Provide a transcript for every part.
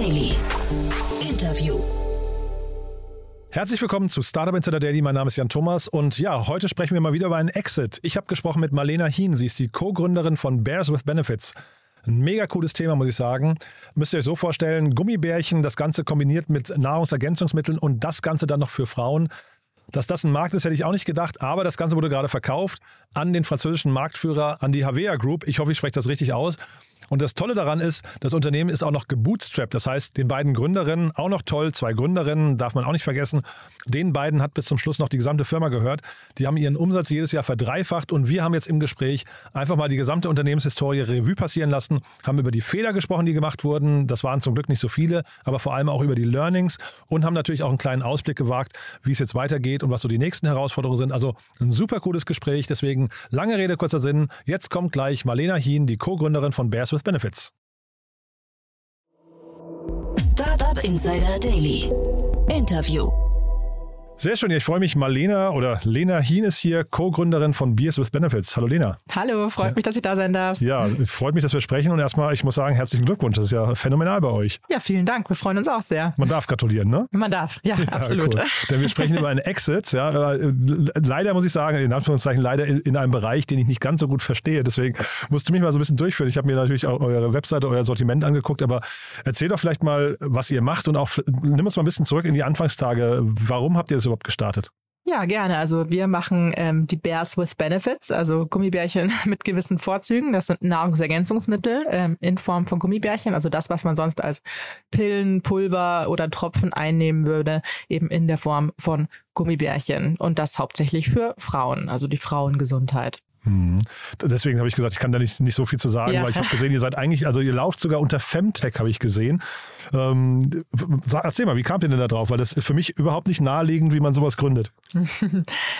Daily. Interview. Herzlich willkommen zu Startup Insider Daily. Mein Name ist Jan Thomas und ja, heute sprechen wir mal wieder über einen Exit. Ich habe gesprochen mit Marlena Hien. Sie ist die Co-Gründerin von Bears with Benefits. Ein mega cooles Thema, muss ich sagen. Müsst ihr euch so vorstellen, Gummibärchen, das Ganze kombiniert mit Nahrungsergänzungsmitteln und das Ganze dann noch für Frauen. Dass das ein Markt ist, hätte ich auch nicht gedacht, aber das Ganze wurde gerade verkauft an den französischen Marktführer, an die Havea Group. Ich hoffe, ich spreche das richtig aus. Und das Tolle daran ist, das Unternehmen ist auch noch gebootstrapped. Das heißt, den beiden Gründerinnen, auch noch toll, zwei Gründerinnen, darf man auch nicht vergessen, den beiden hat bis zum Schluss noch die gesamte Firma gehört. Die haben ihren Umsatz jedes Jahr verdreifacht und wir haben jetzt im Gespräch einfach mal die gesamte Unternehmenshistorie Revue passieren lassen, haben über die Fehler gesprochen, die gemacht wurden. Das waren zum Glück nicht so viele, aber vor allem auch über die Learnings und haben natürlich auch einen kleinen Ausblick gewagt, wie es jetzt weitergeht und was so die nächsten Herausforderungen sind. Also ein super cooles Gespräch. Deswegen lange Rede, kurzer Sinn. Jetzt kommt gleich Marlena Hien, die Co-Gründerin von Bears with Benefits. Startup Insider Daily. Interview. Sehr schön, ich freue mich. Marlena oder Lena Hien ist hier, Co-Gründerin von Beers with Benefits. Hallo Lena. Hallo, freut ja. mich, dass ich da sein darf. Ja, freut mich, dass wir sprechen und erstmal, ich muss sagen, herzlichen Glückwunsch. Das ist ja phänomenal bei euch. Ja, vielen Dank. Wir freuen uns auch sehr. Man darf gratulieren, ne? Man darf, ja, ja absolut. Cool. Denn wir sprechen über einen Exit. Ja, äh, leider muss ich sagen, in Anführungszeichen leider in einem Bereich, den ich nicht ganz so gut verstehe. Deswegen musst du mich mal so ein bisschen durchführen. Ich habe mir natürlich auch eure Webseite, euer Sortiment angeguckt, aber erzähl doch vielleicht mal, was ihr macht und auch nimm uns mal ein bisschen zurück in die Anfangstage. Warum habt ihr das überhaupt gestartet? Ja, gerne. Also wir machen ähm, die Bears with Benefits, also Gummibärchen mit gewissen Vorzügen. Das sind Nahrungsergänzungsmittel ähm, in Form von Gummibärchen, also das, was man sonst als Pillen, Pulver oder Tropfen einnehmen würde, eben in der Form von Gummibärchen. Und das hauptsächlich für Frauen, also die Frauengesundheit. Mhm. Deswegen habe ich gesagt, ich kann da nicht, nicht so viel zu sagen, ja. weil ich habe gesehen, ihr seid eigentlich, also ihr lauft sogar unter Femtech, habe ich gesehen. Ähm, erzähl mal, wie kamt ihr denn da drauf? Weil das ist für mich überhaupt nicht naheliegend, wie man sowas gründet.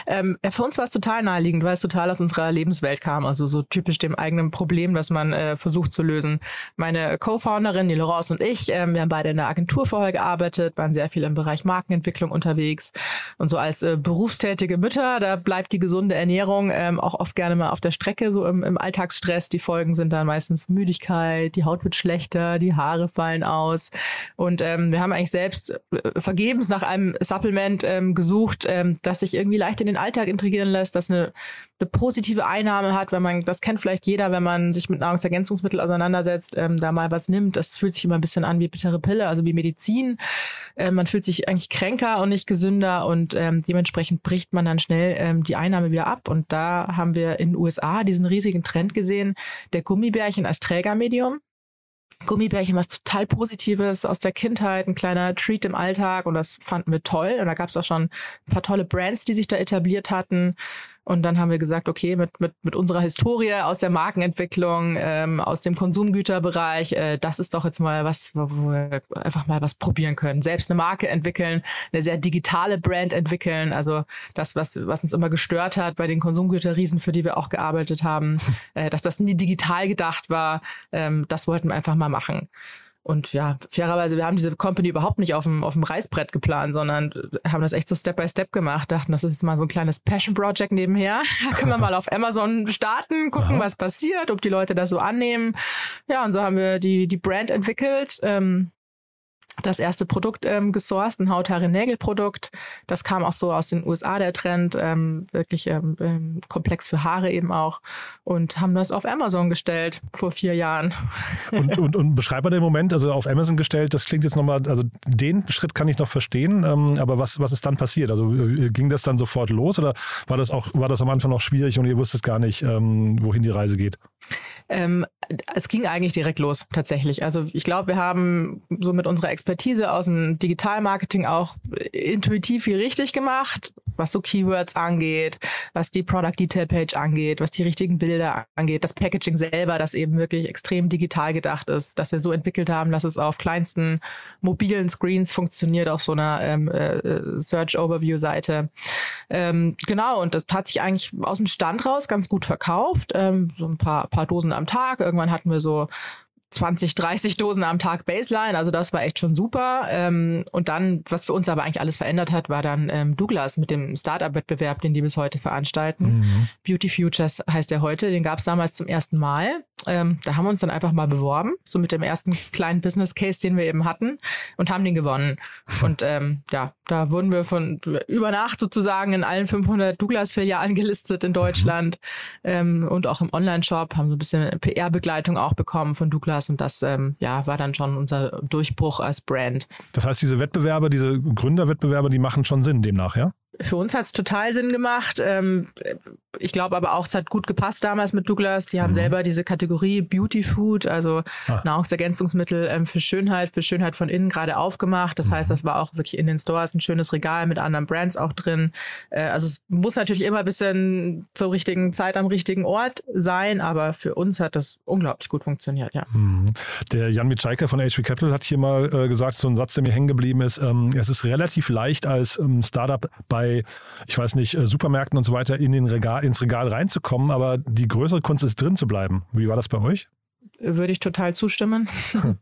ähm, für uns war es total naheliegend, weil es total aus unserer Lebenswelt kam, also so typisch dem eigenen Problem, das man äh, versucht zu lösen. Meine Co-Founderin, die Laurence und ich, äh, wir haben beide in der Agentur vorher gearbeitet, waren sehr viel im Bereich Markenentwicklung unterwegs und so als äh, berufstätige Mütter, da bleibt die gesunde Ernährung ähm, auch oft gerne gerne mal auf der Strecke, so im, im Alltagsstress. Die Folgen sind dann meistens Müdigkeit, die Haut wird schlechter, die Haare fallen aus. Und ähm, wir haben eigentlich selbst äh, vergebens nach einem Supplement ähm, gesucht, ähm, das sich irgendwie leicht in den Alltag integrieren lässt, das eine, eine positive Einnahme hat, wenn man, das kennt vielleicht jeder, wenn man sich mit Nahrungsergänzungsmitteln auseinandersetzt, ähm, da mal was nimmt. Das fühlt sich immer ein bisschen an wie bittere Pille, also wie Medizin. Ähm, man fühlt sich eigentlich kränker und nicht gesünder und ähm, dementsprechend bricht man dann schnell ähm, die Einnahme wieder ab. Und da haben wir in den USA diesen riesigen Trend gesehen, der Gummibärchen als Trägermedium. Gummibärchen, was total Positives aus der Kindheit, ein kleiner Treat im Alltag und das fanden wir toll. Und da gab es auch schon ein paar tolle Brands, die sich da etabliert hatten. Und dann haben wir gesagt, okay, mit, mit, mit unserer Historie aus der Markenentwicklung, ähm, aus dem Konsumgüterbereich, äh, das ist doch jetzt mal was, wo, wo wir einfach mal was probieren können. Selbst eine Marke entwickeln, eine sehr digitale Brand entwickeln. Also das, was, was uns immer gestört hat bei den Konsumgüterriesen, für die wir auch gearbeitet haben, äh, dass das nie digital gedacht war, ähm, das wollten wir einfach mal machen. Und ja, fairerweise, wir haben diese Company überhaupt nicht auf dem, auf dem Reißbrett geplant, sondern haben das echt so Step by Step gemacht. Dachten, das ist jetzt mal so ein kleines Passion Project nebenher. Da können wir mal auf Amazon starten, gucken, Aha. was passiert, ob die Leute das so annehmen. Ja, und so haben wir die, die Brand entwickelt. Ähm, das erste Produkt ähm, gesourced, ein Haut-Haare-Nägel-Produkt. Das kam auch so aus den USA, der Trend, ähm, wirklich ähm, ähm, komplex für Haare eben auch. Und haben das auf Amazon gestellt vor vier Jahren. Und, und, und beschreib mal den Moment, also auf Amazon gestellt, das klingt jetzt nochmal, also den Schritt kann ich noch verstehen, ähm, aber was, was ist dann passiert? Also äh, ging das dann sofort los oder war das auch, war das am Anfang noch schwierig und ihr wusstet gar nicht, ähm, wohin die Reise geht? Ähm, es ging eigentlich direkt los, tatsächlich. Also ich glaube, wir haben so mit unserer Expertise aus dem Digitalmarketing auch intuitiv viel richtig gemacht, was so Keywords angeht, was die Product Detail Page angeht, was die richtigen Bilder angeht, das Packaging selber, das eben wirklich extrem digital gedacht ist, dass wir so entwickelt haben, dass es auf kleinsten mobilen Screens funktioniert auf so einer ähm, äh, Search Overview Seite. Ähm, genau, und das hat sich eigentlich aus dem Stand raus ganz gut verkauft. Ähm, so ein paar, paar Dosen am Tag. Irgendwann hatten wir so 20, 30 Dosen am Tag Baseline. Also das war echt schon super. Ähm, und dann, was für uns aber eigentlich alles verändert hat, war dann ähm, Douglas mit dem Startup-Wettbewerb, den die bis heute veranstalten. Mhm. Beauty Futures heißt der heute. Den gab es damals zum ersten Mal. Ähm, da haben wir uns dann einfach mal beworben, so mit dem ersten kleinen Business Case, den wir eben hatten und haben den gewonnen. Und ähm, ja, da wurden wir von über Nacht sozusagen in allen 500 Douglas-Filialen gelistet in Deutschland ähm, und auch im Online-Shop, haben so ein bisschen PR-Begleitung auch bekommen von Douglas und das ähm, ja, war dann schon unser Durchbruch als Brand. Das heißt, diese Wettbewerbe, diese Gründerwettbewerbe, die machen schon Sinn demnach, ja? Für uns hat es total Sinn gemacht. Ähm, ich glaube aber auch, es hat gut gepasst damals mit Douglas. Die haben mhm. selber diese Kategorie Beauty Food, also ah. Nahrungsergänzungsmittel ähm, für Schönheit, für Schönheit von innen gerade aufgemacht. Das mhm. heißt, das war auch wirklich in den Stores ein schönes Regal mit anderen Brands auch drin. Äh, also es muss natürlich immer ein bisschen zur richtigen Zeit am richtigen Ort sein, aber für uns hat das unglaublich gut funktioniert, ja. Mhm. Der Jan Mitschaiker von HV Capital hat hier mal äh, gesagt, so ein Satz, der mir hängen geblieben ist, ähm, es ist relativ leicht als Startup bei ich weiß nicht, äh, Supermärkten und so weiter in den Regal, ins Regal reinzukommen, aber die größere Kunst ist drin zu bleiben. Wie war das bei euch? Würde ich total zustimmen.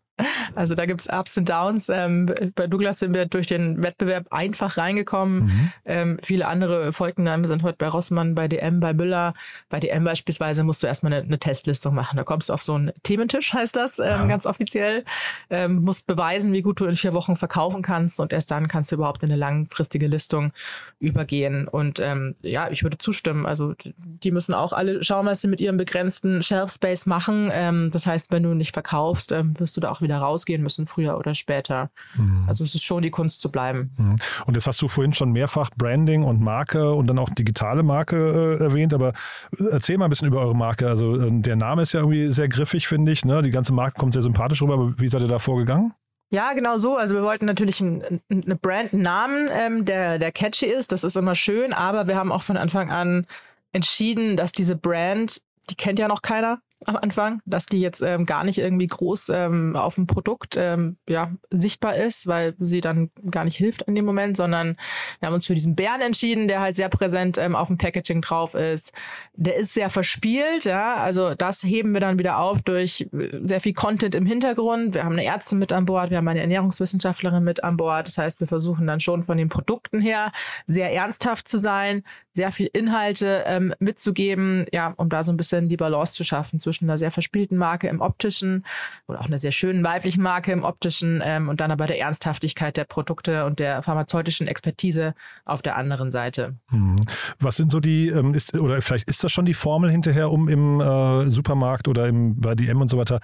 Also da gibt es Ups und Downs. Ähm, bei Douglas sind wir durch den Wettbewerb einfach reingekommen. Mhm. Ähm, viele andere folgten dann. Wir sind heute bei Rossmann, bei DM, bei Müller. Bei DM beispielsweise musst du erstmal eine, eine Testlistung machen. Da kommst du auf so einen Thementisch, heißt das, ähm, ganz offiziell. Ähm, musst beweisen, wie gut du in vier Wochen verkaufen kannst und erst dann kannst du überhaupt in eine langfristige Listung übergehen. Und ähm, ja, ich würde zustimmen. Also die müssen auch alle schauen, was sie mit ihrem begrenzten Shelf Space machen. Ähm, das heißt, wenn du nicht verkaufst, wirst du da auch wieder wieder rausgehen müssen, früher oder später. Mhm. Also es ist schon die Kunst zu bleiben. Mhm. Und jetzt hast du vorhin schon mehrfach Branding und Marke und dann auch digitale Marke äh, erwähnt, aber erzähl mal ein bisschen über eure Marke. Also äh, der Name ist ja irgendwie sehr griffig, finde ich. Ne? Die ganze Marke kommt sehr sympathisch rüber, aber wie seid ihr da vorgegangen? Ja, genau so. Also wir wollten natürlich einen, einen Brand, einen Namen, ähm, der, der catchy ist. Das ist immer schön, aber wir haben auch von Anfang an entschieden, dass diese Brand, die kennt ja noch keiner am Anfang, dass die jetzt ähm, gar nicht irgendwie groß ähm, auf dem Produkt ähm, ja, sichtbar ist, weil sie dann gar nicht hilft in dem Moment, sondern wir haben uns für diesen Bären entschieden, der halt sehr präsent ähm, auf dem Packaging drauf ist. Der ist sehr verspielt, ja, also das heben wir dann wieder auf durch äh, sehr viel Content im Hintergrund. Wir haben eine Ärztin mit an Bord, wir haben eine Ernährungswissenschaftlerin mit an Bord. Das heißt, wir versuchen dann schon von den Produkten her sehr ernsthaft zu sein, sehr viel Inhalte ähm, mitzugeben, ja, um da so ein bisschen die Balance zu schaffen zwischen einer sehr verspielten Marke im optischen oder auch einer sehr schönen weiblichen Marke im optischen ähm, und dann aber der Ernsthaftigkeit der Produkte und der pharmazeutischen Expertise auf der anderen Seite. Mhm. Was sind so die, ähm, ist, oder vielleicht ist das schon die Formel hinterher, um im äh, Supermarkt oder im, bei DM und so weiter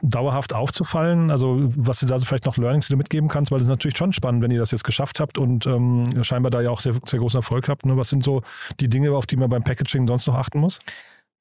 dauerhaft aufzufallen? Also was du da so vielleicht noch Learnings, die du mitgeben kannst, weil es ist natürlich schon spannend, wenn ihr das jetzt geschafft habt und ähm, scheinbar da ja auch sehr, sehr großen Erfolg habt. Ne? Was sind so die Dinge, auf die man beim Packaging sonst noch achten muss?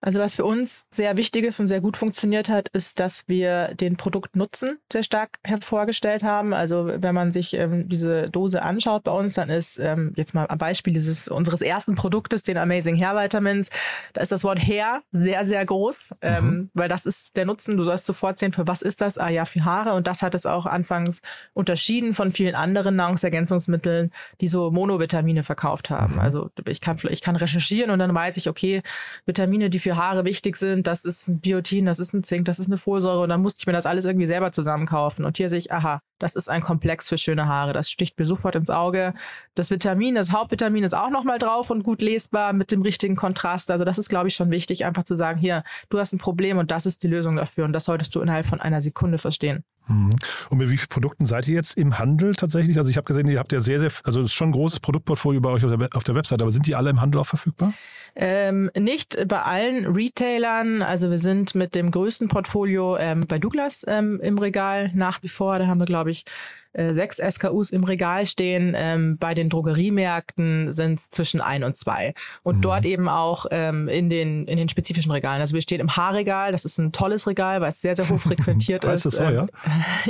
Also was für uns sehr wichtig ist und sehr gut funktioniert hat, ist, dass wir den Produktnutzen sehr stark hervorgestellt haben. Also wenn man sich ähm, diese Dose anschaut bei uns, dann ist ähm, jetzt mal ein Beispiel dieses unseres ersten Produktes, den Amazing Hair Vitamins, da ist das Wort Hair sehr, sehr groß, ähm, mhm. weil das ist der Nutzen. Du sollst sofort sehen, für was ist das? Ah ja, für Haare. Und das hat es auch anfangs unterschieden von vielen anderen Nahrungsergänzungsmitteln, die so Monovitamine verkauft haben. Mhm. Also ich kann, ich kann recherchieren und dann weiß ich, okay, Vitamine, die für für Haare wichtig sind. Das ist ein Biotin, das ist ein Zink, das ist eine Folsäure. Und dann musste ich mir das alles irgendwie selber zusammenkaufen. Und hier sehe ich, aha, das ist ein Komplex für schöne Haare. Das sticht mir sofort ins Auge. Das Vitamin, das Hauptvitamin ist auch nochmal drauf und gut lesbar mit dem richtigen Kontrast. Also das ist, glaube ich, schon wichtig, einfach zu sagen, hier, du hast ein Problem und das ist die Lösung dafür. Und das solltest du innerhalb von einer Sekunde verstehen. Mhm. Und mit wie vielen Produkten seid ihr jetzt im Handel tatsächlich? Also ich habe gesehen, ihr habt ja sehr, sehr, also es ist schon ein großes Produktportfolio bei euch auf der, auf der Website, aber sind die alle im Handel auch verfügbar? Ähm, nicht bei allen Retailern. Also wir sind mit dem größten Portfolio ähm, bei Douglas ähm, im Regal nach wie vor. Da haben wir, glaube ich, äh, sechs SKUs im Regal stehen. Ähm, bei den Drogeriemärkten sind es zwischen ein und zwei. Und mhm. dort eben auch ähm, in, den, in den spezifischen Regalen. Also wir stehen im Haarregal. Das ist ein tolles Regal, weil es sehr, sehr hoch frequentiert ist. Das so, ja? Ähm,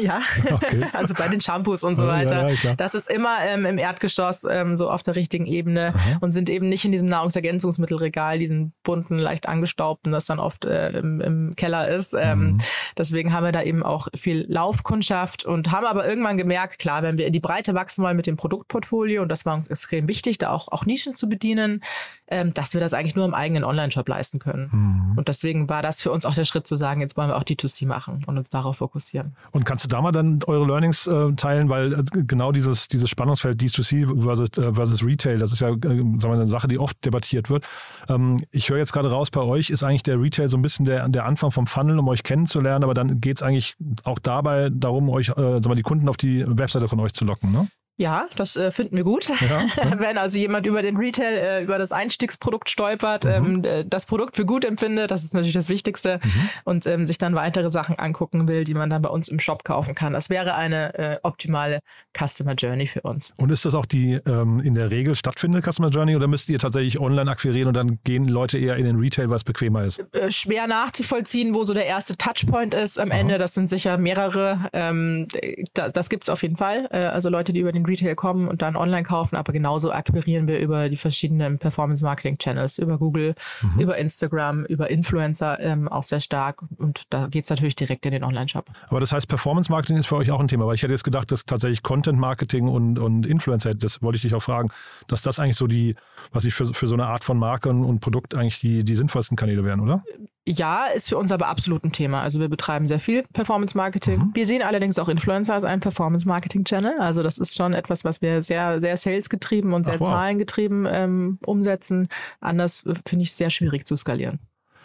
ja, okay. also bei den Shampoos und so weiter. Ja, ja, das ist immer ähm, im Erdgeschoss ähm, so auf der richtigen Ebene Aha. und sind eben nicht in diesem Nahrungsergänzungsmittelregal, diesen bunten, leicht angestaubten, das dann oft äh, im, im, Keller ist. Ähm, mhm. Deswegen haben wir da eben auch viel Laufkundschaft und haben aber irgendwann gemerkt, gemerkt, klar, wenn wir in die Breite wachsen wollen mit dem Produktportfolio, und das war uns extrem wichtig, da auch, auch Nischen zu bedienen, ähm, dass wir das eigentlich nur im eigenen Online-Shop leisten können. Mhm. Und deswegen war das für uns auch der Schritt zu sagen, jetzt wollen wir auch D2C machen und uns darauf fokussieren. Und kannst du da mal dann eure Learnings äh, teilen, weil äh, genau dieses, dieses Spannungsfeld D2C versus, äh, versus Retail, das ist ja äh, sagen wir, eine Sache, die oft debattiert wird. Ähm, ich höre jetzt gerade raus, bei euch ist eigentlich der Retail so ein bisschen der, der Anfang vom Funnel, um euch kennenzulernen, aber dann geht es eigentlich auch dabei darum, euch, äh, sagen wir, die Kunden auf die Webseite von euch zu locken, ne? Ja, das äh, finden wir gut. Ja. Wenn also jemand über den Retail, äh, über das Einstiegsprodukt stolpert, mhm. ähm, das Produkt für gut empfindet, das ist natürlich das Wichtigste, mhm. und ähm, sich dann weitere Sachen angucken will, die man dann bei uns im Shop kaufen kann. Das wäre eine äh, optimale Customer Journey für uns. Und ist das auch die ähm, in der Regel stattfindende Customer Journey oder müsst ihr tatsächlich online akquirieren und dann gehen Leute eher in den Retail, was bequemer ist? Äh, schwer nachzuvollziehen, wo so der erste Touchpoint ist am Aha. Ende. Das sind sicher mehrere. Ähm, da, das gibt es auf jeden Fall. Äh, also Leute, die über den Retail kommen und dann online kaufen, aber genauso akquirieren wir über die verschiedenen Performance-Marketing-Channels, über Google, mhm. über Instagram, über Influencer ähm, auch sehr stark und da geht es natürlich direkt in den Online-Shop. Aber das heißt, Performance-Marketing ist für euch auch ein Thema, weil ich hätte jetzt gedacht, dass tatsächlich Content-Marketing und, und Influencer, das wollte ich dich auch fragen, dass das eigentlich so die, was ich für, für so eine Art von Marke und, und Produkt eigentlich die, die sinnvollsten Kanäle wären, oder? Ja, ist für uns aber absolut ein Thema. Also wir betreiben sehr viel Performance Marketing. Mhm. Wir sehen allerdings auch Influencer als einen Performance Marketing Channel. Also das ist schon etwas, was wir sehr, sehr sales getrieben und sehr wow. zahlengetrieben ähm, umsetzen. Anders äh, finde ich sehr schwierig zu skalieren.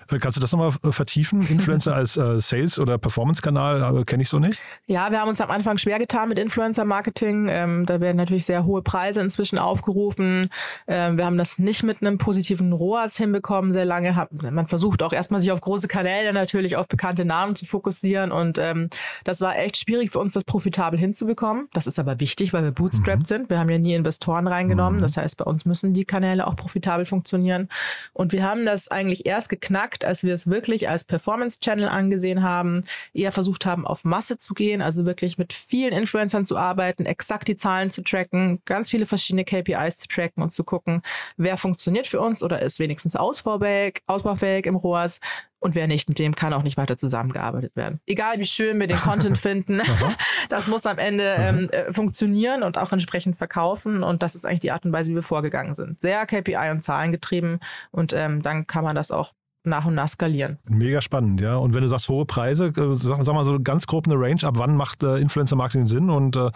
Kannst du das nochmal äh, vertiefen? Influencer als äh, Sales- oder Performance-Kanal äh, kenne ich so nicht. Ja, wir haben uns am Anfang schwer getan mit Influencer-Marketing. Ähm, da werden natürlich sehr hohe Preise inzwischen aufgerufen. Ähm, wir haben das nicht mit einem positiven ROAS hinbekommen sehr lange. Man versucht auch erstmal sich auf große Kanäle natürlich auf bekannte Namen zu fokussieren und ähm, das war echt schwierig für uns, das profitabel hinzubekommen. Das ist aber wichtig, weil wir bootstrapped mhm. sind. Wir haben ja nie Investoren reingenommen. Mhm. Das heißt, bei uns müssen die Kanäle auch profitabel funktionieren. Und wir haben das eigentlich erst geknackt, gemerkt, als wir es wirklich als Performance-Channel angesehen haben, eher versucht haben, auf Masse zu gehen, also wirklich mit vielen Influencern zu arbeiten, exakt die Zahlen zu tracken, ganz viele verschiedene KPIs zu tracken und zu gucken, wer funktioniert für uns oder ist wenigstens ausbaufähig, ausbaufähig im ROAS, und wer nicht, mit dem kann auch nicht weiter zusammengearbeitet werden. Egal wie schön wir den Content finden, das muss am Ende ähm, äh, funktionieren und auch entsprechend verkaufen. Und das ist eigentlich die Art und Weise, wie wir vorgegangen sind. Sehr KPI und Zahlen getrieben und ähm, dann kann man das auch nach und nach skalieren. Mega spannend, ja. Und wenn du sagst hohe Preise, äh, sag, sag mal so ganz grob eine Range, ab wann macht äh, Influencer-Marketing Sinn und äh,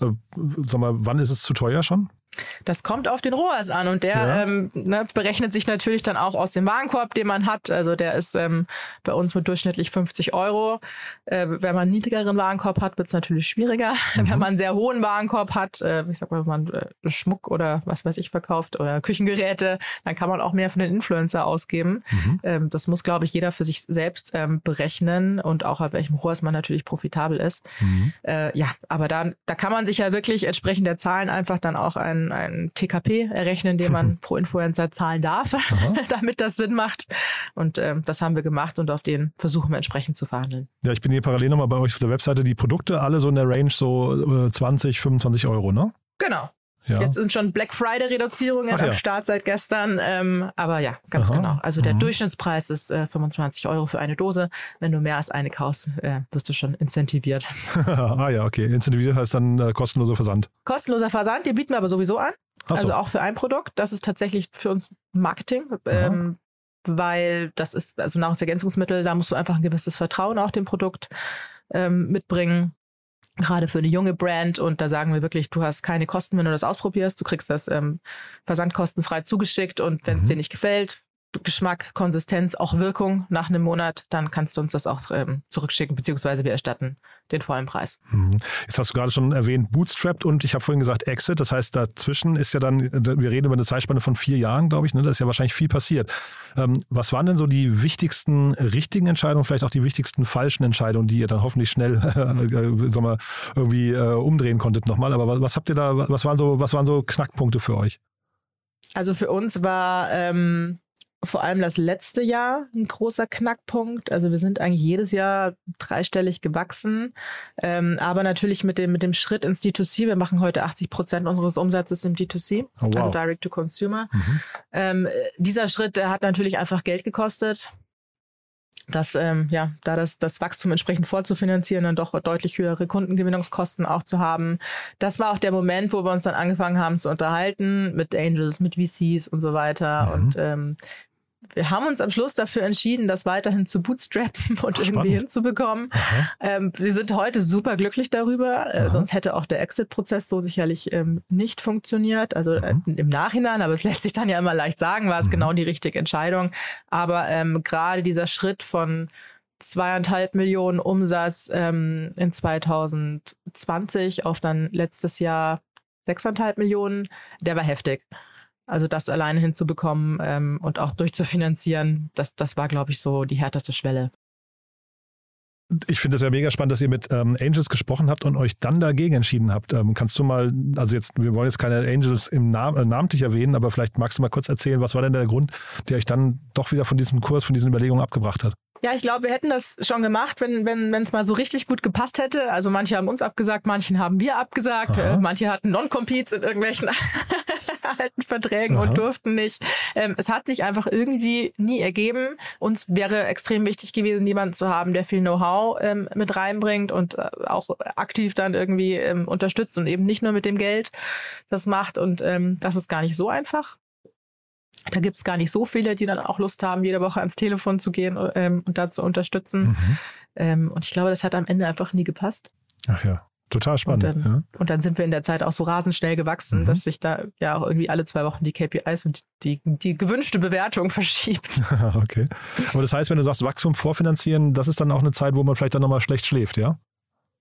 äh, sag mal, wann ist es zu teuer schon? Das kommt auf den ROAS an und der ja. ähm, ne, berechnet sich natürlich dann auch aus dem Warenkorb, den man hat. Also der ist ähm, bei uns mit durchschnittlich 50 Euro. Äh, wenn man einen niedrigeren Warenkorb hat, wird es natürlich schwieriger. Mhm. Wenn man einen sehr hohen Warenkorb hat, äh, ich sag mal, wenn man äh, Schmuck oder was weiß ich verkauft oder Küchengeräte, dann kann man auch mehr für den Influencer ausgeben. Mhm. Ähm, das muss, glaube ich, jeder für sich selbst ähm, berechnen und auch auf welchem ROAS man natürlich profitabel ist. Mhm. Äh, ja, aber da, da kann man sich ja wirklich entsprechend der Zahlen einfach dann auch ein ein, TKP errechnen, den man pro Influencer zahlen darf, damit das Sinn macht. Und äh, das haben wir gemacht und auf den versuchen wir entsprechend zu verhandeln. Ja, ich bin hier parallel nochmal bei euch auf der Webseite. Die Produkte alle so in der Range so 20, äh, 25 Euro, ne? Genau. Ja. Jetzt sind schon Black Friday Reduzierungen Ach, am ja. Start seit gestern. Ähm, aber ja, ganz Aha. genau. Also der mhm. Durchschnittspreis ist äh, 25 Euro für eine Dose. Wenn du mehr als eine kaufst, äh, wirst du schon incentiviert. ah ja, okay. Incentiviert heißt dann äh, kostenloser Versand. Kostenloser Versand, den bieten wir aber sowieso an. So. Also auch für ein Produkt. Das ist tatsächlich für uns Marketing. Ähm, weil das ist, also Nahrungsergänzungsmittel, da musst du einfach ein gewisses Vertrauen auch dem Produkt ähm, mitbringen gerade für eine junge Brand und da sagen wir wirklich, du hast keine Kosten, wenn du das ausprobierst. Du kriegst das ähm, versandkostenfrei zugeschickt und wenn es mhm. dir nicht gefällt, Geschmack, Konsistenz, auch Wirkung nach einem Monat, dann kannst du uns das auch ähm, zurückschicken, beziehungsweise wir erstatten den vollen Preis. Mhm. Jetzt hast du gerade schon erwähnt, Bootstrapped und ich habe vorhin gesagt Exit. Das heißt, dazwischen ist ja dann, wir reden über eine Zeitspanne von vier Jahren, glaube ich, ne? da ist ja wahrscheinlich viel passiert. Ähm, was waren denn so die wichtigsten richtigen Entscheidungen, vielleicht auch die wichtigsten falschen Entscheidungen, die ihr dann hoffentlich schnell äh, sagen wir, irgendwie äh, umdrehen konntet nochmal? Aber was, was habt ihr da, was waren so, was waren so Knackpunkte für euch? Also für uns war ähm, vor allem das letzte Jahr ein großer Knackpunkt. Also wir sind eigentlich jedes Jahr dreistellig gewachsen, ähm, aber natürlich mit dem, mit dem Schritt ins D2C. Wir machen heute 80 Prozent unseres Umsatzes im D2C, oh, wow. also Direct to Consumer. Mhm. Ähm, dieser Schritt, der hat natürlich einfach Geld gekostet. Dass ähm, ja, da das, das Wachstum entsprechend vorzufinanzieren, dann doch deutlich höhere Kundengewinnungskosten auch zu haben. Das war auch der Moment, wo wir uns dann angefangen haben zu unterhalten mit Angels, mit VCs und so weiter. Mhm. Und ähm, wir haben uns am Schluss dafür entschieden, das weiterhin zu bootstrappen und Ach, irgendwie hinzubekommen. Ähm, wir sind heute super glücklich darüber, äh, sonst hätte auch der Exit-Prozess so sicherlich ähm, nicht funktioniert. Also äh, im Nachhinein, aber es lässt sich dann ja immer leicht sagen, war es mhm. genau die richtige Entscheidung. Aber ähm, gerade dieser Schritt von zweieinhalb Millionen Umsatz ähm, in 2020 auf dann letztes Jahr sechseinhalb Millionen, der war heftig. Also das alleine hinzubekommen ähm, und auch durchzufinanzieren, das, das war, glaube ich, so die härteste Schwelle. Ich finde es ja mega spannend, dass ihr mit ähm, Angels gesprochen habt und euch dann dagegen entschieden habt. Ähm, kannst du mal, also jetzt, wir wollen jetzt keine Angels im Nam äh, namentlich erwähnen, aber vielleicht magst du mal kurz erzählen, was war denn der Grund, der euch dann doch wieder von diesem Kurs, von diesen Überlegungen abgebracht hat? Ja, ich glaube, wir hätten das schon gemacht, wenn wenn wenn, es mal so richtig gut gepasst hätte. Also manche haben uns abgesagt, manchen haben wir abgesagt, äh, manche hatten Non-Competes in irgendwelchen alten Verträgen Aha. und durften nicht. Ähm, es hat sich einfach irgendwie nie ergeben. Uns wäre extrem wichtig gewesen, jemanden zu haben, der viel Know-how ähm, mit reinbringt und äh, auch aktiv dann irgendwie ähm, unterstützt und eben nicht nur mit dem Geld das macht. Und ähm, das ist gar nicht so einfach. Da gibt es gar nicht so viele, die dann auch Lust haben, jede Woche ans Telefon zu gehen ähm, und da zu unterstützen. Mhm. Ähm, und ich glaube, das hat am Ende einfach nie gepasst. Ach ja. Total spannend. Und dann, ja. und dann, sind wir in der Zeit auch so rasend schnell gewachsen, mhm. dass sich da ja auch irgendwie alle zwei Wochen die KPIs und die, die gewünschte Bewertung verschiebt. okay. Aber das heißt, wenn du sagst, Wachstum vorfinanzieren, das ist dann auch eine Zeit, wo man vielleicht dann nochmal schlecht schläft, ja?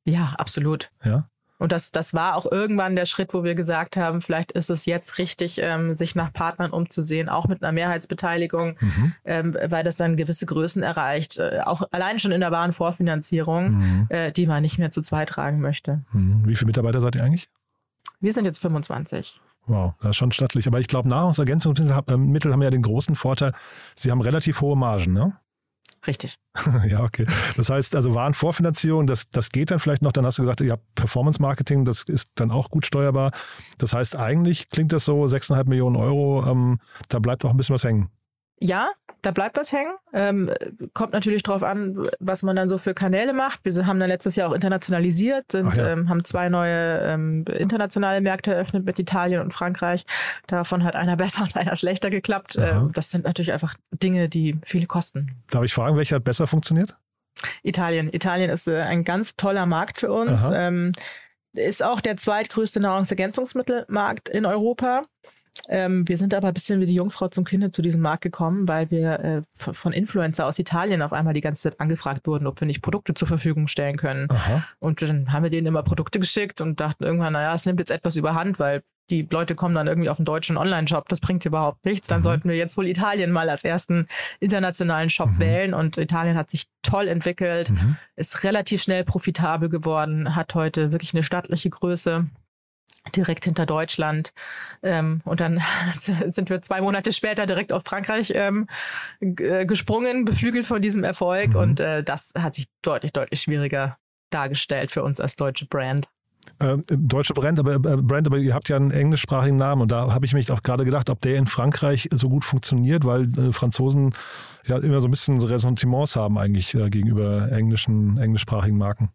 Ja, absolut. Ja. Und das, das war auch irgendwann der Schritt, wo wir gesagt haben, vielleicht ist es jetzt richtig, ähm, sich nach Partnern umzusehen, auch mit einer Mehrheitsbeteiligung, mhm. ähm, weil das dann gewisse Größen erreicht, äh, auch allein schon in der Warenvorfinanzierung, mhm. äh, die man nicht mehr zu zweit tragen möchte. Mhm. Wie viele Mitarbeiter seid ihr eigentlich? Wir sind jetzt 25. Wow, das ist schon stattlich. Aber ich glaube, Nahrungsergänzungsmittel haben ja den großen Vorteil, sie haben relativ hohe Margen, ne? Richtig. ja, okay. Das heißt, also Warenvorfinanzierung, das, das geht dann vielleicht noch. Dann hast du gesagt, habt Performance Marketing, das ist dann auch gut steuerbar. Das heißt, eigentlich klingt das so 6,5 Millionen Euro, ähm, da bleibt auch ein bisschen was hängen. Ja, da bleibt was hängen. Ähm, kommt natürlich darauf an, was man dann so für Kanäle macht. Wir haben dann letztes Jahr auch internationalisiert, sind, ja. ähm, haben zwei neue ähm, internationale Märkte eröffnet mit Italien und Frankreich. Davon hat einer besser und einer schlechter geklappt. Ähm, das sind natürlich einfach Dinge, die viel kosten. Darf ich fragen, welcher hat besser funktioniert? Italien. Italien ist äh, ein ganz toller Markt für uns. Ähm, ist auch der zweitgrößte Nahrungsergänzungsmittelmarkt in Europa. Ähm, wir sind aber ein bisschen wie die Jungfrau zum Kind zu diesem Markt gekommen, weil wir äh, von Influencer aus Italien auf einmal die ganze Zeit angefragt wurden, ob wir nicht Produkte zur Verfügung stellen können. Aha. Und dann haben wir denen immer Produkte geschickt und dachten irgendwann, naja, es nimmt jetzt etwas überhand, weil die Leute kommen dann irgendwie auf einen deutschen Online-Shop, das bringt überhaupt nichts. Dann mhm. sollten wir jetzt wohl Italien mal als ersten internationalen Shop mhm. wählen. Und Italien hat sich toll entwickelt, mhm. ist relativ schnell profitabel geworden, hat heute wirklich eine stattliche Größe direkt hinter Deutschland. Ähm, und dann sind wir zwei Monate später direkt auf Frankreich ähm, äh, gesprungen, beflügelt von diesem Erfolg. Mhm. Und äh, das hat sich deutlich, deutlich schwieriger dargestellt für uns als deutsche Brand. Äh, deutsche Brand aber, äh, Brand, aber ihr habt ja einen englischsprachigen Namen und da habe ich mich auch gerade gedacht, ob der in Frankreich so gut funktioniert, weil äh, Franzosen ja immer so ein bisschen Ressentiments haben eigentlich gegenüber englischen, englischsprachigen Marken.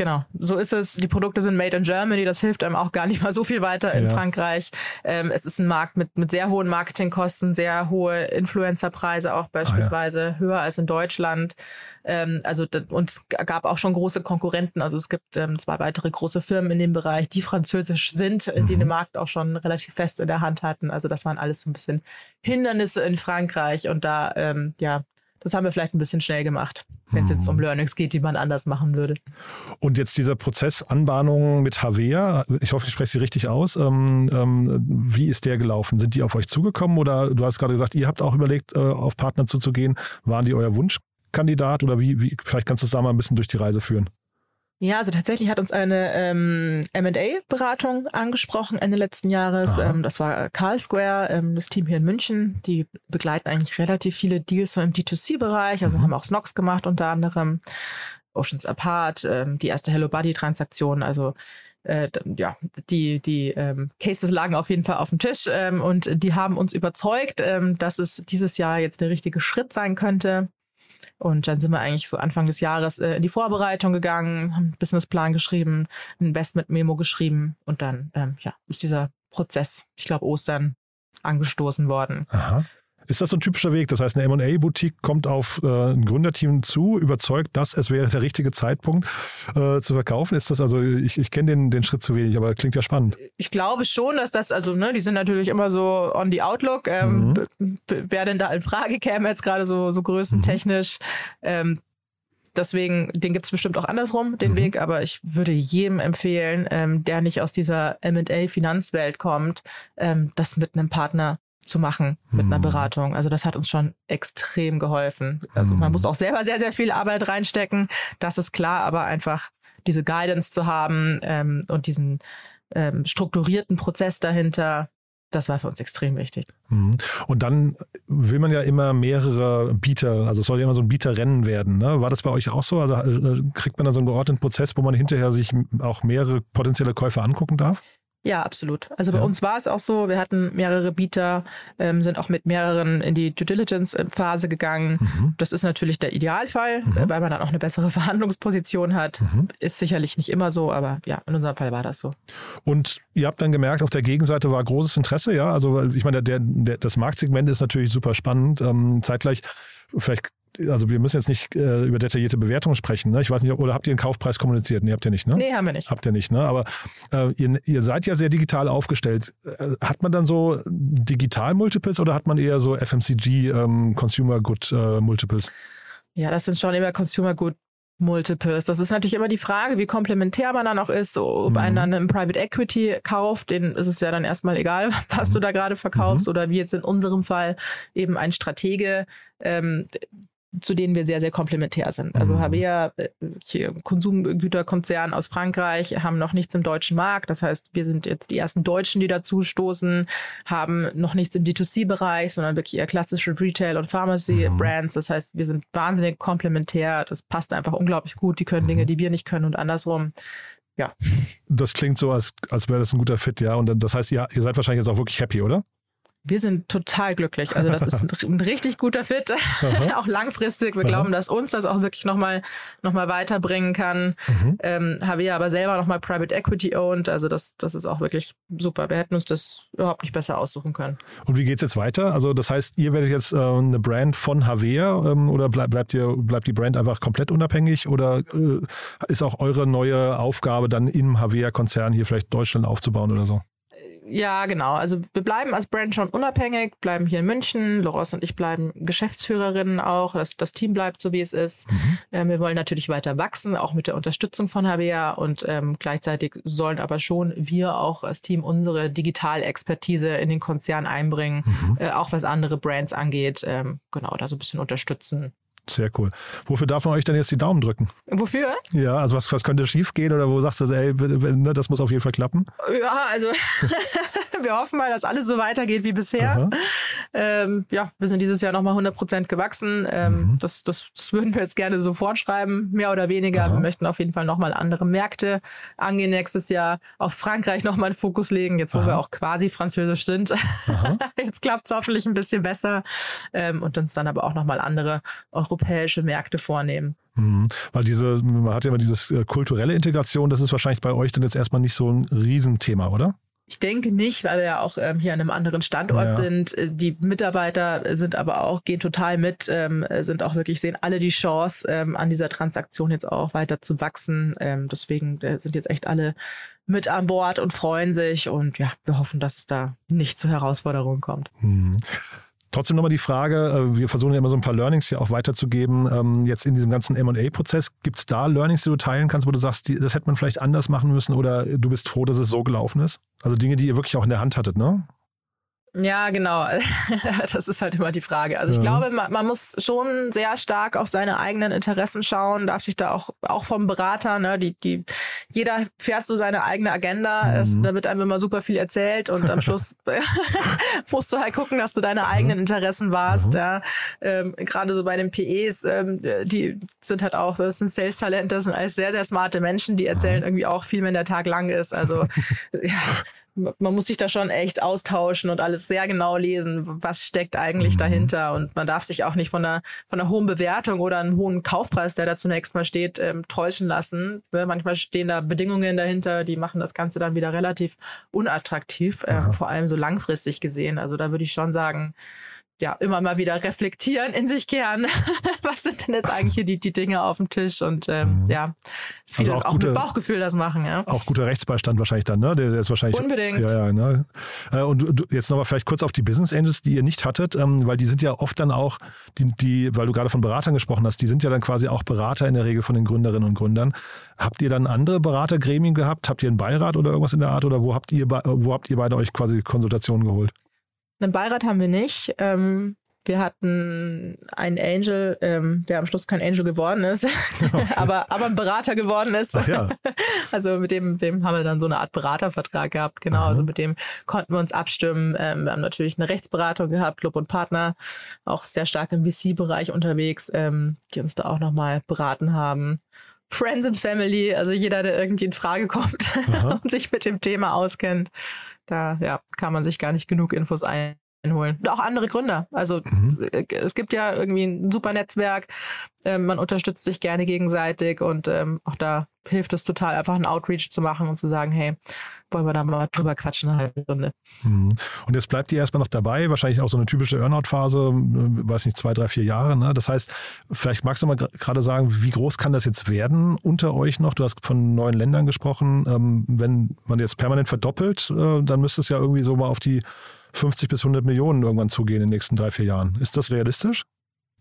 Genau, so ist es. Die Produkte sind made in Germany, das hilft einem auch gar nicht mal so viel weiter in ja. Frankreich. Ähm, es ist ein Markt mit, mit sehr hohen Marketingkosten, sehr hohe Influencerpreise auch beispielsweise, ah, ja. höher als in Deutschland. Ähm, also und es gab auch schon große Konkurrenten. Also es gibt ähm, zwei weitere große Firmen in dem Bereich, die französisch sind, mhm. die den Markt auch schon relativ fest in der Hand hatten. Also das waren alles so ein bisschen Hindernisse in Frankreich und da ähm, ja das haben wir vielleicht ein bisschen schnell gemacht, wenn es jetzt um hm. Learnings geht, die man anders machen würde. Und jetzt dieser Prozess Anbahnung mit Havea, ich hoffe, ich spreche sie richtig aus. Ähm, ähm, wie ist der gelaufen? Sind die auf euch zugekommen oder du hast gerade gesagt, ihr habt auch überlegt, äh, auf Partner zuzugehen. Waren die euer Wunschkandidat oder wie, wie vielleicht kannst du es da mal ein bisschen durch die Reise führen? Ja, also tatsächlich hat uns eine ähm, M&A-Beratung angesprochen Ende letzten Jahres. Ähm, das war Carl Square, ähm, das Team hier in München. Die begleiten eigentlich relativ viele Deals so im D2C-Bereich, also mhm. haben auch Snox gemacht unter anderem, Oceans Apart, ähm, die erste Hello Buddy-Transaktion, also äh, ja, die, die ähm, Cases lagen auf jeden Fall auf dem Tisch ähm, und die haben uns überzeugt, ähm, dass es dieses Jahr jetzt der richtige Schritt sein könnte. Und dann sind wir eigentlich so Anfang des Jahres äh, in die Vorbereitung gegangen, haben einen Businessplan geschrieben, ein Investment-Memo geschrieben und dann ähm, ja, ist dieser Prozess, ich glaube Ostern, angestoßen worden. Aha. Ist das so ein typischer Weg? Das heißt, eine M&A-Boutique kommt auf äh, ein Gründerteam zu, überzeugt, dass es wäre der richtige Zeitpunkt äh, zu verkaufen. Ist das also, ich, ich kenne den, den Schritt zu wenig, aber klingt ja spannend. Ich glaube schon, dass das, also, ne, die sind natürlich immer so on the outlook. Ähm, mhm. Wer denn da in Frage käme jetzt gerade so, so größentechnisch? Mhm. Ähm, deswegen, den gibt es bestimmt auch andersrum, den mhm. Weg, aber ich würde jedem empfehlen, ähm, der nicht aus dieser MA-Finanzwelt kommt, ähm, das mit einem Partner zu machen mit einer mhm. Beratung. Also das hat uns schon extrem geholfen. Also man muss mhm. auch selber sehr, sehr viel Arbeit reinstecken, das ist klar, aber einfach diese Guidance zu haben ähm, und diesen ähm, strukturierten Prozess dahinter, das war für uns extrem wichtig. Mhm. Und dann will man ja immer mehrere Bieter, also es soll ja immer so ein Bieterrennen werden. Ne? War das bei euch auch so? Also äh, kriegt man da so einen geordneten Prozess, wo man hinterher sich auch mehrere potenzielle Käufer angucken darf? Ja, absolut. Also bei ja. uns war es auch so, wir hatten mehrere Bieter, ähm, sind auch mit mehreren in die Due Diligence-Phase gegangen. Mhm. Das ist natürlich der Idealfall, mhm. weil man dann auch eine bessere Verhandlungsposition hat. Mhm. Ist sicherlich nicht immer so, aber ja, in unserem Fall war das so. Und ihr habt dann gemerkt, auf der Gegenseite war großes Interesse, ja? Also ich meine, der, der, das Marktsegment ist natürlich super spannend. Ähm, zeitgleich vielleicht also wir müssen jetzt nicht äh, über detaillierte Bewertungen sprechen. Ne? Ich weiß nicht, oder habt ihr einen Kaufpreis kommuniziert? Nee, habt ihr nicht, ne? Nee, haben wir nicht. Habt ihr nicht, ne? Aber äh, ihr, ihr, seid ja sehr digital aufgestellt. Äh, hat man dann so Digital-Multiples oder hat man eher so FMCG ähm, Consumer Good äh, Multiples? Ja, das sind schon immer Consumer Good Multiples. Das ist natürlich immer die Frage, wie komplementär man dann auch ist. Ob mhm. einen dann im Private Equity kauft, den ist es ja dann erstmal egal, was mhm. du da gerade verkaufst. Mhm. Oder wie jetzt in unserem Fall eben ein Stratege, ähm, zu denen wir sehr, sehr komplementär sind. Also mhm. Havea, äh, Konsumgüterkonzern aus Frankreich, haben noch nichts im deutschen Markt. Das heißt, wir sind jetzt die ersten Deutschen, die dazu stoßen, haben noch nichts im D2C-Bereich, sondern wirklich eher klassische Retail- und Pharmacy-Brands. Mhm. Das heißt, wir sind wahnsinnig komplementär. Das passt einfach unglaublich gut. Die können Dinge, mhm. die wir nicht können und andersrum. Ja. Das klingt so, als, als wäre das ein guter Fit, ja. Und das heißt, ja, ihr seid wahrscheinlich jetzt auch wirklich happy, oder? Wir sind total glücklich. Also das ist ein, ein richtig guter Fit, auch langfristig. Wir Aha. glauben, dass uns das auch wirklich nochmal noch mal weiterbringen kann. Mhm. Ähm, haben wir aber selber nochmal Private Equity owned. Also das, das ist auch wirklich super. Wir hätten uns das überhaupt nicht besser aussuchen können. Und wie geht es jetzt weiter? Also das heißt, ihr werdet jetzt äh, eine Brand von Havea ähm, oder bleib, bleibt, ihr, bleibt die Brand einfach komplett unabhängig oder äh, ist auch eure neue Aufgabe dann im Havea-Konzern hier vielleicht Deutschland aufzubauen oder so? Ja, genau. Also wir bleiben als Brand schon unabhängig, bleiben hier in München. Loros und ich bleiben Geschäftsführerinnen auch. Das, das Team bleibt so, wie es ist. Mhm. Ähm, wir wollen natürlich weiter wachsen, auch mit der Unterstützung von HBA. Und ähm, gleichzeitig sollen aber schon wir auch als Team unsere Digitalexpertise in den Konzern einbringen, mhm. äh, auch was andere Brands angeht. Ähm, genau, da so ein bisschen unterstützen. Sehr cool. Wofür darf man euch denn jetzt die Daumen drücken? Wofür? Ja, also was, was könnte schief gehen oder wo sagst du, ey, ne, das muss auf jeden Fall klappen? Ja, also wir hoffen mal, dass alles so weitergeht wie bisher. Ähm, ja, wir sind dieses Jahr nochmal 100 Prozent gewachsen. Ähm, mhm. das, das, das, würden wir jetzt gerne so fortschreiben, mehr oder weniger. Aha. Wir möchten auf jeden Fall nochmal andere Märkte angehen nächstes Jahr. Auf Frankreich nochmal einen Fokus legen, jetzt wo Aha. wir auch quasi französisch sind. jetzt klappt es hoffentlich ein bisschen besser. Ähm, und uns dann aber auch nochmal andere europäische Märkte vornehmen. Mhm. Weil diese, man hat ja immer dieses äh, kulturelle Integration, das ist wahrscheinlich bei euch dann jetzt erstmal nicht so ein Riesenthema, oder? Ich denke nicht, weil wir ja auch ähm, hier an einem anderen Standort ja. sind. Äh, die Mitarbeiter sind aber auch, gehen total mit, ähm, sind auch wirklich, sehen alle die Chance, ähm, an dieser Transaktion jetzt auch weiter zu wachsen. Ähm, deswegen äh, sind jetzt echt alle mit an Bord und freuen sich. Und ja, wir hoffen, dass es da nicht zu Herausforderungen kommt. Mhm. Trotzdem nochmal die Frage, äh, wir versuchen ja immer so ein paar Learnings hier auch weiterzugeben. Ähm, jetzt in diesem ganzen M&A-Prozess, gibt es da Learnings, die du teilen kannst, wo du sagst, das hätte man vielleicht anders machen müssen oder du bist froh, dass es so gelaufen ist? Also Dinge, die ihr wirklich auch in der Hand hattet, ne? Ja, genau. Das ist halt immer die Frage. Also ich ja. glaube, man, man, muss schon sehr stark auf seine eigenen Interessen schauen, darf sich da auch, auch vom Berater, ne, die, die, jeder fährt so seine eigene Agenda, mhm. es, da wird einem immer super viel erzählt und am Schluss musst du halt gucken, dass du deine eigenen Interessen warst. Mhm. Ja. Ähm, Gerade so bei den PEs, ähm, die sind halt auch, das sind Sales-Talente, das sind alles sehr, sehr smarte Menschen, die erzählen mhm. irgendwie auch viel, wenn der Tag lang ist. Also ja, man muss sich da schon echt austauschen und alles sehr genau lesen, was steckt eigentlich mhm. dahinter. Und man darf sich auch nicht von einer, von einer hohen Bewertung oder einem hohen Kaufpreis, der da zunächst mal steht, ähm, täuschen lassen. Ne, manchmal stehen da Bedingungen dahinter, die machen das Ganze dann wieder relativ unattraktiv, äh, vor allem so langfristig gesehen. Also da würde ich schon sagen, ja, immer mal wieder reflektieren, in sich kehren. Was sind denn jetzt eigentlich hier die, die Dinge auf dem Tisch? Und ähm, mhm. ja, viel also auch, auch gute, mit Bauchgefühl das machen. Ja. Auch guter Rechtsbeistand wahrscheinlich dann, ne? Der, der ist wahrscheinlich. Unbedingt. Ja, ja, ne? Äh, und du, jetzt nochmal vielleicht kurz auf die Business Angels, die ihr nicht hattet, ähm, weil die sind ja oft dann auch, die, die, weil du gerade von Beratern gesprochen hast, die sind ja dann quasi auch Berater in der Regel von den Gründerinnen und Gründern. Habt ihr dann andere Beratergremien gehabt? Habt ihr einen Beirat oder irgendwas in der Art? Oder wo habt ihr, wo habt ihr beide euch quasi Konsultationen geholt? Einen Beirat haben wir nicht. Ähm, wir hatten einen Angel, ähm, der am Schluss kein Angel geworden ist, okay. aber, aber ein Berater geworden ist. Ja. Also mit dem, dem haben wir dann so eine Art Beratervertrag gehabt, genau. Aha. Also mit dem konnten wir uns abstimmen. Ähm, wir haben natürlich eine Rechtsberatung gehabt, Club und Partner, auch sehr stark im VC-Bereich unterwegs, ähm, die uns da auch nochmal beraten haben. Friends and Family, also jeder, der irgendwie in Frage kommt und sich mit dem Thema auskennt, da ja, kann man sich gar nicht genug Infos ein einholen. Und auch andere Gründer. Also mhm. Äh, es gibt ja irgendwie ein super Netzwerk, ähm, man unterstützt sich gerne gegenseitig und ähm, auch da hilft es total, einfach einen Outreach zu machen und zu sagen, hey, wollen wir da mal drüber quatschen eine halbe Stunde. Mhm. Und jetzt bleibt ihr erstmal noch dabei, wahrscheinlich auch so eine typische Earnout-Phase, äh, weiß nicht, zwei, drei, vier Jahre. Ne? Das heißt, vielleicht magst du mal gerade sagen, wie groß kann das jetzt werden unter euch noch? Du hast von neuen Ländern gesprochen. Ähm, wenn man jetzt permanent verdoppelt, äh, dann müsste es ja irgendwie so mal auf die 50 bis 100 Millionen irgendwann zugehen in den nächsten drei, vier Jahren. Ist das realistisch?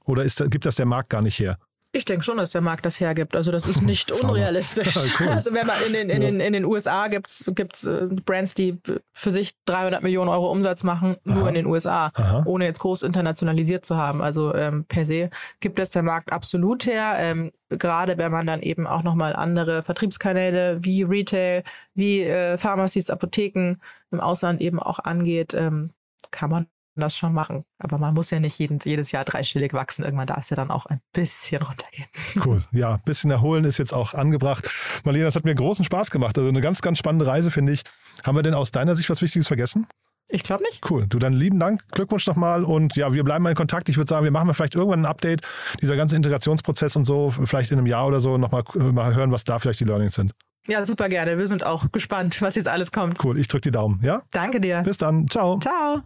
Oder ist, gibt das der Markt gar nicht her? Ich denke schon, dass der Markt das hergibt. Also das ist nicht unrealistisch. Ja, cool. Also wenn man in den, in, den, in den USA gibt es äh, Brands, die für sich 300 Millionen Euro Umsatz machen, Aha. nur in den USA, Aha. ohne jetzt groß internationalisiert zu haben. Also ähm, per se gibt es der Markt absolut her. Ähm, gerade wenn man dann eben auch nochmal andere Vertriebskanäle wie Retail, wie äh, Pharmacies, Apotheken im Ausland eben auch angeht, ähm, kann man das schon machen. Aber man muss ja nicht jeden, jedes Jahr dreistellig wachsen. Irgendwann darf es ja dann auch ein bisschen runtergehen. Cool. Ja, ein bisschen erholen ist jetzt auch angebracht. Marlene, das hat mir großen Spaß gemacht. Also eine ganz, ganz spannende Reise, finde ich. Haben wir denn aus deiner Sicht was Wichtiges vergessen? Ich glaube nicht. Cool. Du dann lieben Dank, Glückwunsch nochmal und ja, wir bleiben mal in Kontakt. Ich würde sagen, wir machen vielleicht irgendwann ein Update, dieser ganze Integrationsprozess und so, vielleicht in einem Jahr oder so nochmal mal hören, was da vielleicht die Learnings sind. Ja, super gerne. Wir sind auch gespannt, was jetzt alles kommt. Cool. Ich drücke die Daumen. Ja? Danke dir. Bis dann. Ciao. Ciao.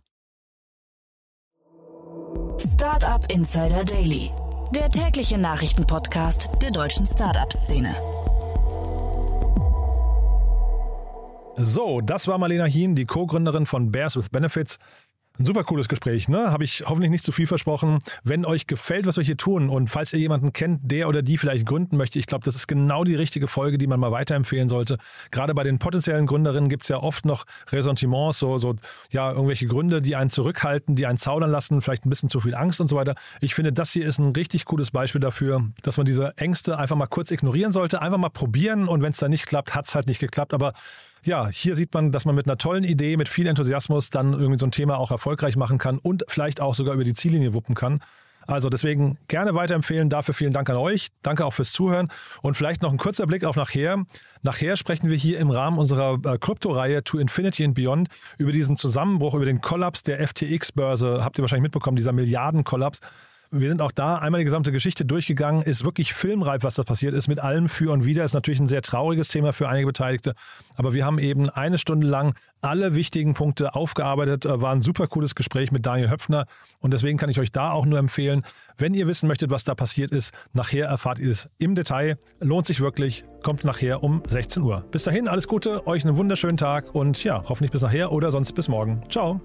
Startup Insider Daily, der tägliche Nachrichtenpodcast der deutschen Startup-Szene. So, das war Marlena Hien, die Co-Gründerin von Bears with Benefits. Ein super cooles Gespräch, ne? Habe ich hoffentlich nicht zu viel versprochen. Wenn euch gefällt, was wir hier tun und falls ihr jemanden kennt, der oder die vielleicht gründen möchte, ich glaube, das ist genau die richtige Folge, die man mal weiterempfehlen sollte. Gerade bei den potenziellen Gründerinnen gibt es ja oft noch Ressentiments, so, so, ja, irgendwelche Gründe, die einen zurückhalten, die einen zaudern lassen, vielleicht ein bisschen zu viel Angst und so weiter. Ich finde, das hier ist ein richtig cooles Beispiel dafür, dass man diese Ängste einfach mal kurz ignorieren sollte, einfach mal probieren und wenn es dann nicht klappt, hat es halt nicht geklappt. Aber ja, hier sieht man, dass man mit einer tollen Idee, mit viel Enthusiasmus dann irgendwie so ein Thema auch erfolgreich machen kann und vielleicht auch sogar über die Ziellinie wuppen kann. Also deswegen gerne weiterempfehlen. Dafür vielen Dank an euch. Danke auch fürs Zuhören. Und vielleicht noch ein kurzer Blick auf nachher. Nachher sprechen wir hier im Rahmen unserer äh, Kryptoreihe To Infinity and Beyond über diesen Zusammenbruch, über den Kollaps der FTX-Börse. Habt ihr wahrscheinlich mitbekommen, dieser Milliardenkollaps. Wir sind auch da einmal die gesamte Geschichte durchgegangen. Ist wirklich filmreif, was da passiert ist, mit allem für und wider. Ist natürlich ein sehr trauriges Thema für einige Beteiligte. Aber wir haben eben eine Stunde lang alle wichtigen Punkte aufgearbeitet. Äh, war ein super cooles Gespräch mit Daniel Höpfner. Und deswegen kann ich euch da auch nur empfehlen, wenn ihr wissen möchtet, was da passiert ist, nachher erfahrt ihr es im Detail. Lohnt sich wirklich. Kommt nachher um 16 Uhr. Bis dahin, alles Gute, euch einen wunderschönen Tag und ja, hoffentlich bis nachher oder sonst bis morgen. Ciao.